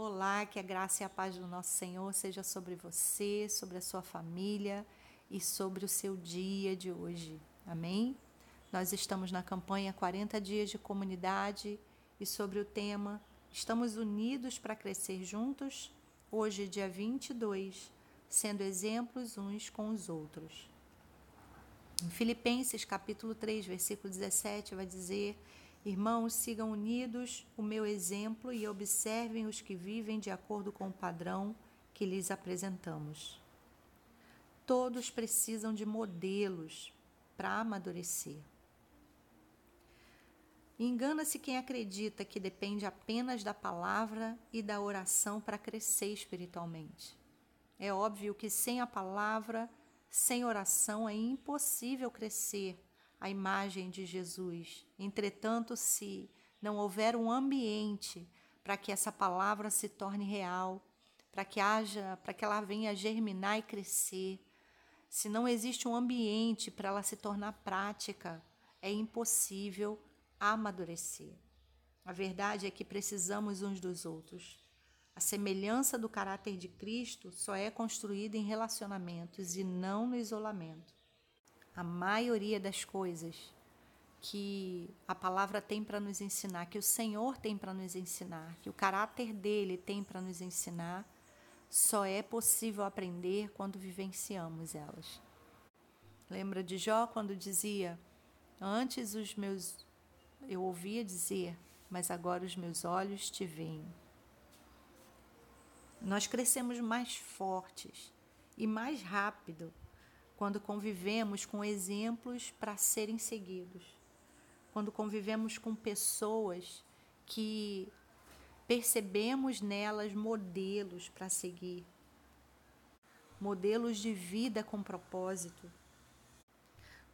Olá, que a graça e a paz do nosso Senhor seja sobre você, sobre a sua família e sobre o seu dia de hoje. Amém? Nós estamos na campanha 40 dias de comunidade e sobre o tema Estamos unidos para crescer juntos? Hoje, dia 22, sendo exemplos uns com os outros. Em Filipenses capítulo 3, versículo 17, vai dizer: Irmãos, sigam unidos o meu exemplo e observem os que vivem de acordo com o padrão que lhes apresentamos. Todos precisam de modelos para amadurecer. Engana-se quem acredita que depende apenas da palavra e da oração para crescer espiritualmente. É óbvio que sem a palavra, sem oração, é impossível crescer a imagem de Jesus. Entretanto, se não houver um ambiente para que essa palavra se torne real, para que haja, para que ela venha germinar e crescer, se não existe um ambiente para ela se tornar prática, é impossível amadurecer. A verdade é que precisamos uns dos outros. A semelhança do caráter de Cristo só é construída em relacionamentos e não no isolamento. A maioria das coisas que a palavra tem para nos ensinar, que o Senhor tem para nos ensinar, que o caráter dele tem para nos ensinar, só é possível aprender quando vivenciamos elas. Lembra de Jó quando dizia: Antes os meus eu ouvia dizer, mas agora os meus olhos te veem. Nós crescemos mais fortes e mais rápido quando convivemos com exemplos para serem seguidos, quando convivemos com pessoas que percebemos nelas modelos para seguir, modelos de vida com propósito.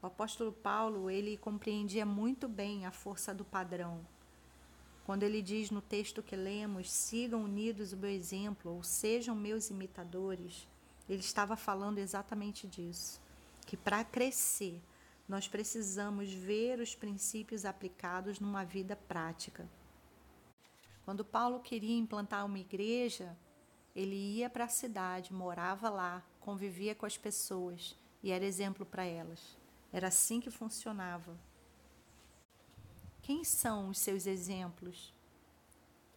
O apóstolo Paulo, ele compreendia muito bem a força do padrão. Quando ele diz no texto que lemos, sigam unidos o meu exemplo, ou sejam meus imitadores, ele estava falando exatamente disso, que para crescer, nós precisamos ver os princípios aplicados numa vida prática. Quando Paulo queria implantar uma igreja, ele ia para a cidade, morava lá, convivia com as pessoas e era exemplo para elas. Era assim que funcionava. Quem são os seus exemplos?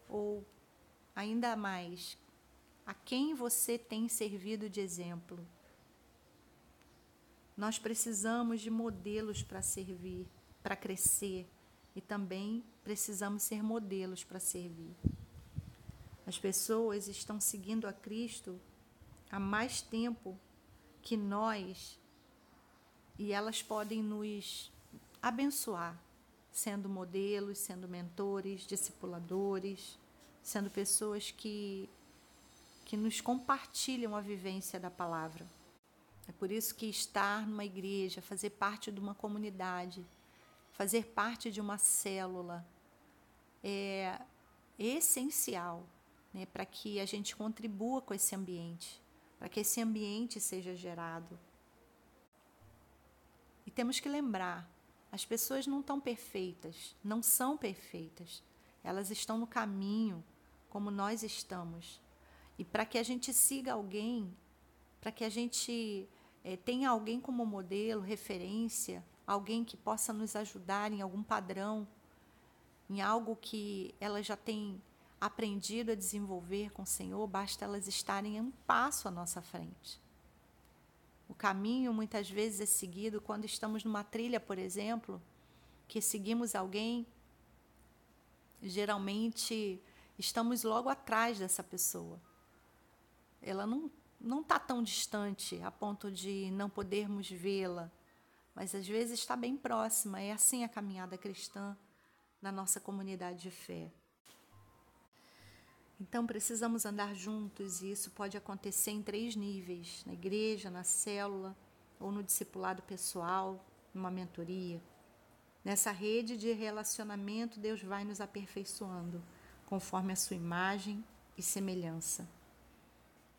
Ou, ainda mais, a quem você tem servido de exemplo? Nós precisamos de modelos para servir, para crescer e também precisamos ser modelos para servir. As pessoas estão seguindo a Cristo há mais tempo que nós e elas podem nos abençoar, sendo modelos, sendo mentores, discipuladores, sendo pessoas que, que nos compartilham a vivência da palavra. É por isso que estar numa igreja, fazer parte de uma comunidade, fazer parte de uma célula é essencial né, para que a gente contribua com esse ambiente, para que esse ambiente seja gerado. E temos que lembrar: as pessoas não estão perfeitas, não são perfeitas. Elas estão no caminho, como nós estamos. E para que a gente siga alguém, para que a gente é, tenha alguém como modelo, referência, alguém que possa nos ajudar em algum padrão, em algo que elas já têm aprendido a desenvolver com o Senhor, basta elas estarem um passo à nossa frente. O caminho muitas vezes é seguido quando estamos numa trilha, por exemplo, que seguimos alguém, geralmente estamos logo atrás dessa pessoa. Ela não não está tão distante a ponto de não podermos vê-la, mas às vezes está bem próxima. É assim a caminhada cristã na nossa comunidade de fé. Então precisamos andar juntos e isso pode acontecer em três níveis: na igreja, na célula ou no discipulado pessoal, numa mentoria. Nessa rede de relacionamento, Deus vai nos aperfeiçoando conforme a sua imagem e semelhança.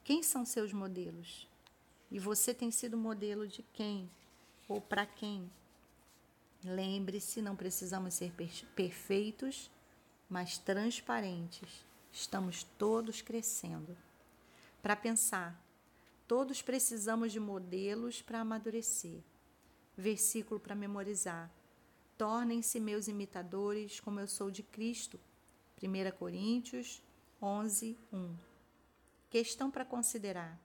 Quem são seus modelos? E você tem sido modelo de quem ou para quem? Lembre-se, não precisamos ser perfeitos, mas transparentes Estamos todos crescendo. Para pensar, todos precisamos de modelos para amadurecer. Versículo para memorizar. Tornem-se meus imitadores, como eu sou de Cristo. 1 Coríntios 11, 1. Questão para considerar: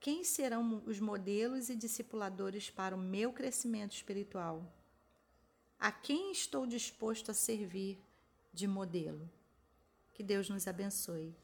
quem serão os modelos e discipuladores para o meu crescimento espiritual? A quem estou disposto a servir de modelo? Que Deus nos abençoe.